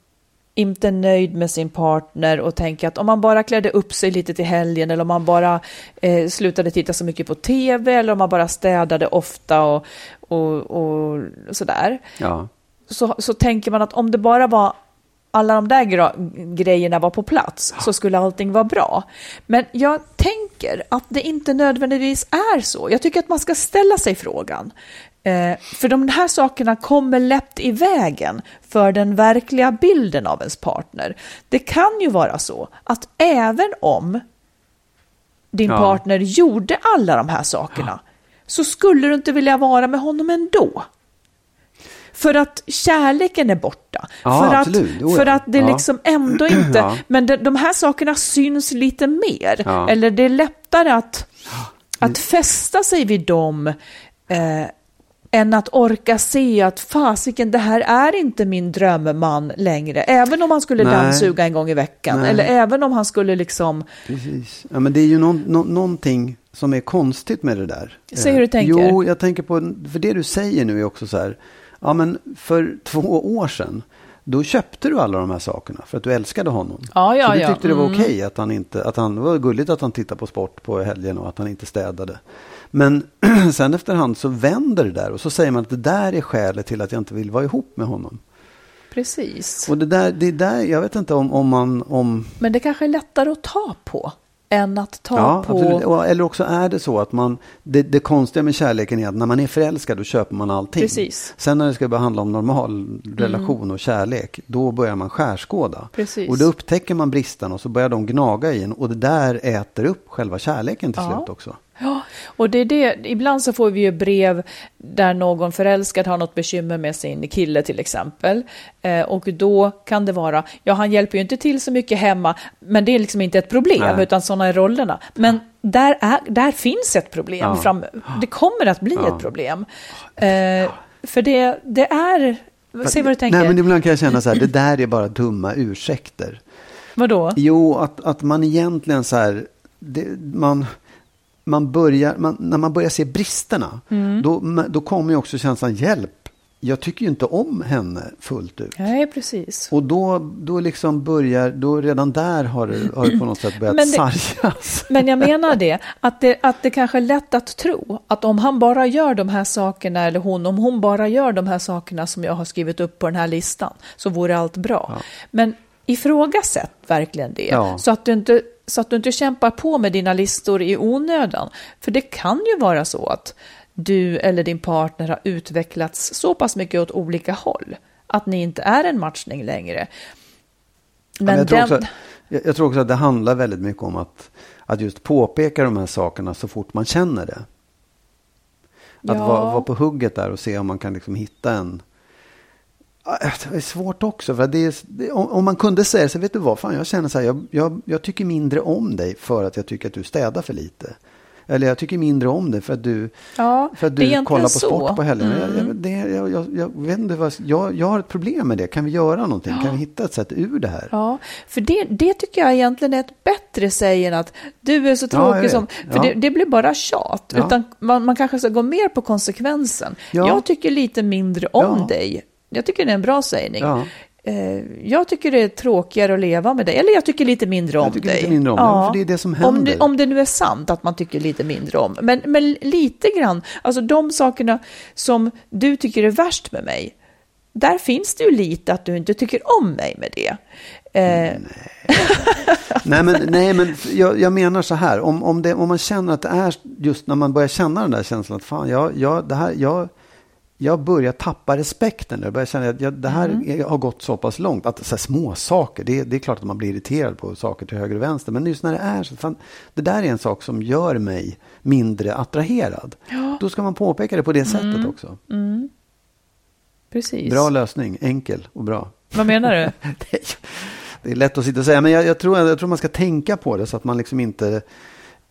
inte nöjd med sin partner och tänker att om man bara klädde upp sig lite till helgen eller om man bara eh, slutade titta så mycket på tv eller om man bara städade ofta och, och, och sådär. Ja. Så, så tänker man att om det bara var alla de där grejerna var på plats så skulle allting vara bra. Men jag tänker att det inte nödvändigtvis är så. Jag tycker att man ska ställa sig frågan. Eh, för de här sakerna kommer lätt i vägen för den verkliga bilden av ens partner. Det kan ju vara så att även om din Ja. partner gjorde alla de här sakerna så skulle du inte vilja vara med honom ändå. För att kärleken är borta. Ja, för, att, för att det Ja. liksom ändå [clears throat] inte... Ja. Men de, de här sakerna syns lite mer. Eller det är lättare att, [gasps] att fästa sig vid dem eh, än att orka se att fasiken, det här är inte min drömman längre. Även om han skulle Nej. dammsuga en gång i veckan. Nej. Eller även om han skulle liksom... Precis. Ja, men det är ju någon, nå- någonting som är konstigt med det där. Säg hur du Eh, tänker. Jo, jag tänker på, för det du säger nu är också så här, ja men för två år sedan, då köpte du alla de här sakerna för att du älskade honom. Ja, ja, så du ja. tyckte det var Mm. okej att han inte, att han, det var gulligt att han tittade på sport på helgen och att han inte städade. Men [clears throat] sen efterhand så vänder det där och så säger man att det där är skälet till att jag inte vill vara ihop med honom. Precis. Och det där, det där jag vet inte om, om man, om, Men det kanske är lättare att ta på än att ta Ja, på... absolut. Eller också är det så att man, det, det konstiga med kärleken är att när man är förälskad då köper man allting. Precis. Mm. Sen när det ska börja handla om normal relation och kärlek, då börjar man skärskåda. Precis. Och då upptäcker man bristerna och så börjar de gnaga i en och det där äter upp själva kärleken till Ja. slut också. Ja, och det är det. Ibland så får vi ju brev där någon förälskad har något bekymmer med sin kille till exempel. Eh, och då kan det vara, ja han hjälper ju inte till så mycket hemma, men det är liksom inte ett problem, Nej. utan sådana är rollerna. Men där, är, där finns ett problem, Ja. fram, det kommer att bli Ja. ett problem. Eh, för det, det är, säg vad du tänker. Nej men ibland kan jag känna så här, det där är bara dumma ursäkter. Vadå? Jo, att, att man egentligen så här, det, man, man börjar, man, när man börjar se bristerna, Mm. då, då kommer ju också känslan hjälp. Jag tycker ju inte om henne fullt ut. Nej, precis. Och då, då liksom börjar, då redan där har det, har det på något sätt börjat Men det- sargas. Men jag menar det att, det, att det kanske är lätt att tro att om han bara gör de här sakerna, eller hon, om hon bara gör de här sakerna som jag har skrivit upp på den här listan, så vore allt bra. Men ifrågasätt verkligen det, Ja. så, att du inte, så att du inte kämpar på med dina listor i onödan. För det kan ju vara så att du eller din partner har utvecklats så pass mycket åt olika håll att ni inte är en matchning längre. Men, Men jag, tror också, jag, jag tror också att det handlar väldigt mycket om att, att just påpeka de här sakerna så fort man känner det. Att Ja. vara, vara på hugget där och se om man kan liksom hitta en... Ja, Det är svårt också. För det är, det, om, man kunde säga så vet du vad, fan, jag känner så här, jag, jag, jag tycker mindre om dig för att jag tycker att du städar för lite. Eller jag tycker mindre om dig för att du, Ja, för att du kollar på så. sport på helgerna. Mm. jag, det, jag, jag, jag, vet inte vad, jag, jag har ett problem med det. Kan vi göra någonting? Kan vi hitta ett sätt ur det här? Ja, för det, det tycker jag egentligen är ett bättre säg än att du är så Ja, tråkig vet. som... För Ja. det, det blir bara tjat. Ja. Utan man, man kanske ska gå mer på konsekvensen. Ja. Jag tycker lite mindre om Ja. dig. Jag tycker det är en bra sägning. Ja. Eh, Jag tycker det är tråkigare att leva med dig. Eller jag tycker lite mindre om Jag tycker dig. lite mindre om dig, för det är det som Om händer. det, om det nu är sant att man tycker lite mindre om. Men, men lite grann, alltså de sakerna som du tycker är värst med mig. Där finns det ju lite att du inte tycker om mig med det. Eh, Nej, men, nej, men jag, jag menar så här. Om, om, det, om man känner att det är just när man börjar känna den där känslan att fan, jag, jag, det här, jag, jag börjar tappa respekten. Jag börjar känna att jag, det här Mm. har gått så pass långt. Att så här, små saker, det, det är klart att man blir irriterad på saker till höger och vänster. Men just när det är så, fan, det där är en sak som gör mig mindre attraherad. Då ska man påpeka det på det Mm. sättet också. precis. Bra lösning, enkel och bra. Vad menar du? [laughs] Det är- Det är lätt att sitta och säga, men jag, jag, tror, jag tror man ska tänka på det så att man liksom inte,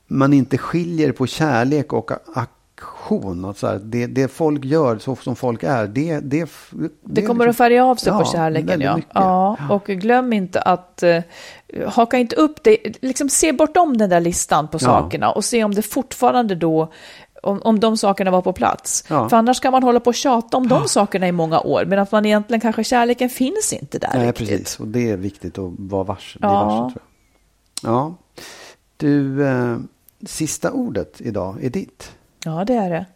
man inte skiljer på kärlek och aktion. Att så här, det, det folk gör, så som folk är, det, det, det, Det kommer att färga av sig Ja, på kärleken. Ja. mycket. Ja, och glöm inte att uh, haka inte upp dig. Liksom se bortom den där listan på Ja. sakerna och se om det fortfarande då om, om de sakerna var på plats. Ja. För annars kan man hålla på och tjata om de sakerna i många år. Men att man egentligen kanske kärleken finns inte där Nej, riktigt. precis. Och det är viktigt att vara varse. Ja. jag. Ja. Du, eh, sista ordet idag är ditt. Ja, det är det.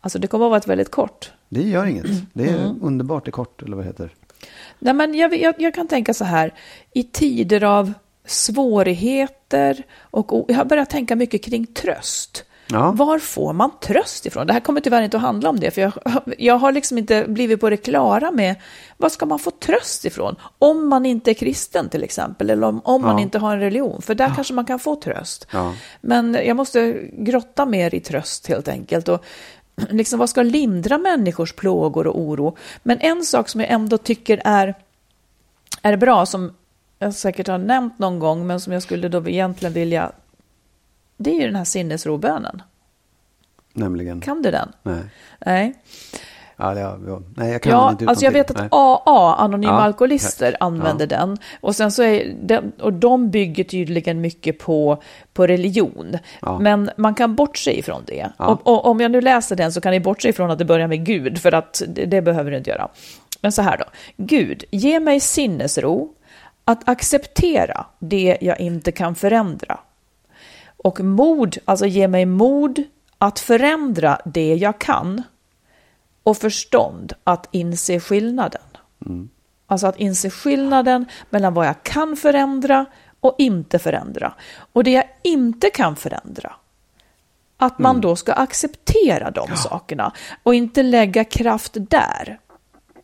Alltså det kommer att vara ett väldigt kort. Det gör inget. Det är Mm. underbart det är kort, eller vad det heter. Nej, men jag, jag, jag kan tänka så här, i tider av svårigheter och jag har börjat tänka mycket kring tröst. Ja. Var får man tröst ifrån? Det här kommer tyvärr inte att handla om det, för jag, jag har liksom inte blivit på det klara med var ska man få tröst ifrån? Om man inte är kristen till exempel, eller om, om man Ja. inte har en religion, för där kanske man kan få tröst. Ja. Men jag måste grotta mer i tröst helt enkelt. Och [clears throat] liksom vad ska lindra människors plågor och oro? Men en sak som jag ändå tycker är, är bra, som jag säkert har nämnt någon gång, men som jag skulle då egentligen vilja, det är ju den här sinnesrobönen. Nämligen. Kan du den? Nej. Nej. Ja, det, ja, ja. Nej, jag kan Ja, inte alltså jag vet att Nej. AA, Anonyma Ja, Alkoholister, ja. använder den. Och, sen så är den, och de bygger tydligen mycket på, på religion. Ja. Men man kan bortse ifrån det. Ja. Och, och om jag nu läser den så kan ni bortse ifrån att det börjar med Gud, för att det, det behöver du inte göra. Men så här då. Gud, ge mig sinnesro att acceptera det jag inte kan förändra. Och mod, alltså ge mig mod att förändra det jag kan och förstånd att inse skillnaden. Alltså att inse skillnaden mellan vad jag kan förändra och inte förändra. Och det jag inte kan förändra, att man då ska acceptera de sakerna och inte lägga kraft där.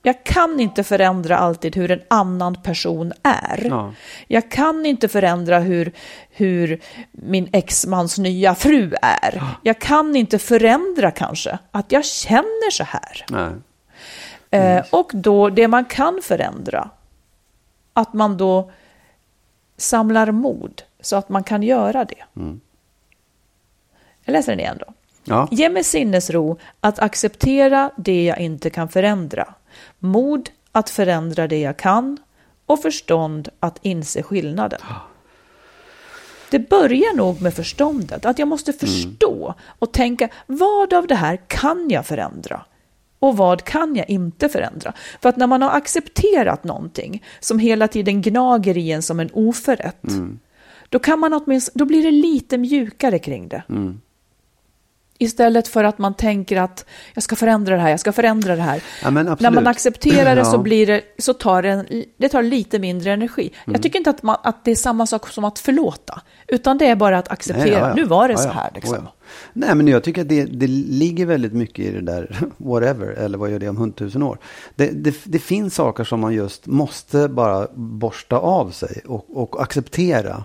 Jag kan inte förändra alltid hur en annan person är. Ja. Jag kan inte förändra hur, hur min exmans nya fru är. Jag kan inte förändra kanske att jag känner så här. Nej. Eh, och då det man kan förändra, att man då samlar mod så att man kan göra det. Jag läser den igen då. Ja. Ge mig sinnesro att acceptera det jag inte kan förändra. Mod att förändra det jag kan och förstånd att inse skillnaden. Det börjar nog med förståndet, att jag måste förstå och tänka vad av det här kan jag förändra? Och vad kan jag inte förändra? För att när man har accepterat någonting som hela tiden gnager i en som en oförrätt, då, kan man åtminstone, då blir det lite mjukare kring det. Istället för att man tänker att jag ska förändra det här, jag ska förändra det här. Ja, När man accepterar det så, blir det, så tar det, det tar lite mindre energi. Mm. Jag tycker inte att, man, att det är samma sak som att förlåta, utan det är bara att acceptera. Nej, ja. Nu var det så här. Liksom. Nej, men jag tycker att det, det ligger väldigt mycket i det där, [laughs] whatever, eller vad gör det om hundtusen år. Det, det, det finns saker som man just måste bara borsta av sig och, och acceptera.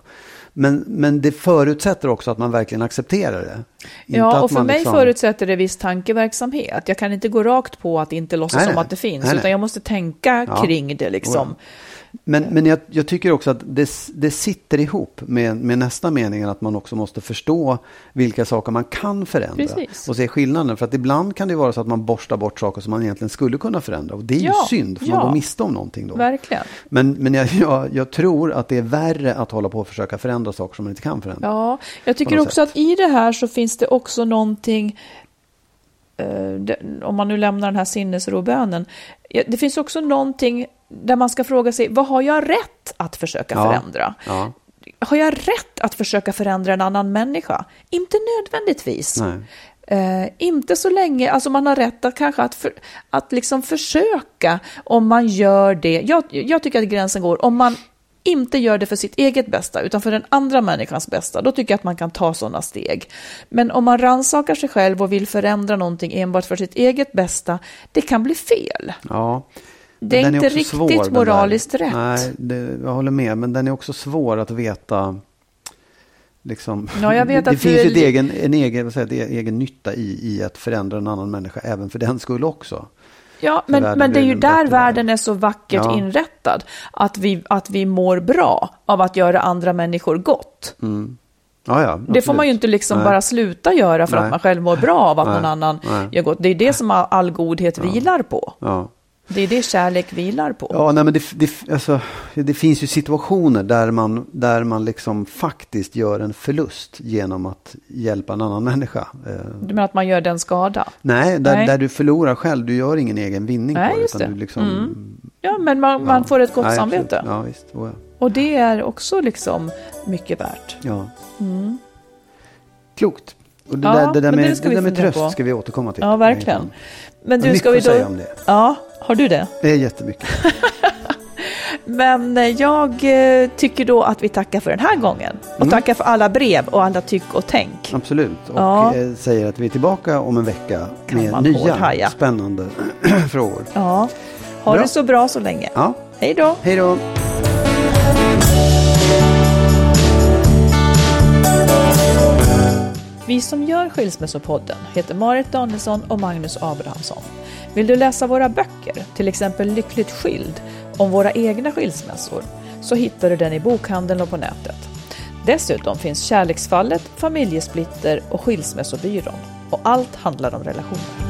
Men, men det förutsätter också att man verkligen accepterar det. Inte Ja, och för mig liksom- förutsätter det viss tankeverksamhet. Jag kan inte gå rakt på att inte låtsas Nej, som att det finns, nej. utan jag måste tänka Ja. kring det liksom. Men, men jag, jag tycker också att det, det sitter ihop med, med nästa mening att man också måste förstå vilka saker man kan förändra. Precis. Och se skillnaden. För att ibland kan det vara så att man borstar bort saker som man egentligen skulle kunna förändra. Och det är Ja, ju synd, för ja. man går miste om någonting då. Verkligen. Men, men jag, jag, jag tror att det är värre att hålla på och försöka förändra saker som man inte kan förändra. Ja, jag tycker också att i det här så finns det också någonting, eh, om man nu lämnar den här sinnesrobönen, det finns också någonting där man ska fråga sig, vad har jag rätt att försöka Ja. förändra? Ja. Har jag rätt att försöka förändra en annan människa? Inte nödvändigtvis. Eh, inte så länge, alltså man har rätt att kanske att, för, att liksom försöka om man gör det. Jag, jag tycker att gränsen går om man inte gör det för sitt eget bästa utan för den andra människans bästa. Då tycker jag att man kan ta sådana steg. Men om man rannsakar sig själv och vill förändra någonting enbart för sitt eget bästa, det kan bli fel. Ja. Det är Den inte riktigt svår, moraliskt rätt. Nej, det, jag håller med. Men den är också svår att veta. Liksom. Ja, jag vet det, att finns är ju li- egen, en egen, vad säger, är egen nytta i, i att förändra en annan människa. Även för den skull också. Ja, men, men det är ju en där världen värld. är så vackert Ja. inrättad. Att vi, att vi mår bra av att göra andra människor gott. Ja, ja, Det får man ju inte liksom Nej. bara sluta göra för Nej. att man själv mår bra av att Nej. någon annan Nej. gör gott. Det är det som all, all godhet vilar på. Ja. Det är det kärlek vilar på. Ja, nej, men det, det, alltså, det finns ju situationer där man, där man liksom faktiskt gör en förlust genom att hjälpa en annan människa. Eh, Du menar att man gör den skada? nej, där, Nej. där du förlorar själv. Du gör ingen egen vinning Nej, på det. just utan det. Du liksom, Mm. Ja, men man, man får ett gott Nej, samvete. Ja, visst. Oh, ja. Och det är också liksom mycket värt. Ja. Klokt. Och det, Ja, där, det där med, det ska det där med tröst på. ska vi återkomma till. Ja, verkligen. Men du, ska vi då... säga om det. Ja, har du det? Det är jättemycket. [laughs] Men eh, jag eh, tycker då att vi tackar för den här gången. Och Mm. tackar för alla brev och alla tyck och tänk. Absolut. Och Ja. eh, säger att vi är tillbaka om en vecka Kan med nya hårdhaja. spännande [clears throat] frågor. Ja, ha Bra. det så bra så länge. Ja, Hej då! hej då. Vi som gör Skilsmässopodden heter Marit Danielsson och Magnus Abrahamsson. Vill du läsa våra böcker, till exempel Lyckligt skild, om våra egna skilsmässor, så hittar du den i bokhandeln och på nätet. Dessutom finns Kärleksfallet, Familjesplitter och Skilsmässobyrån. Och allt handlar om relationer.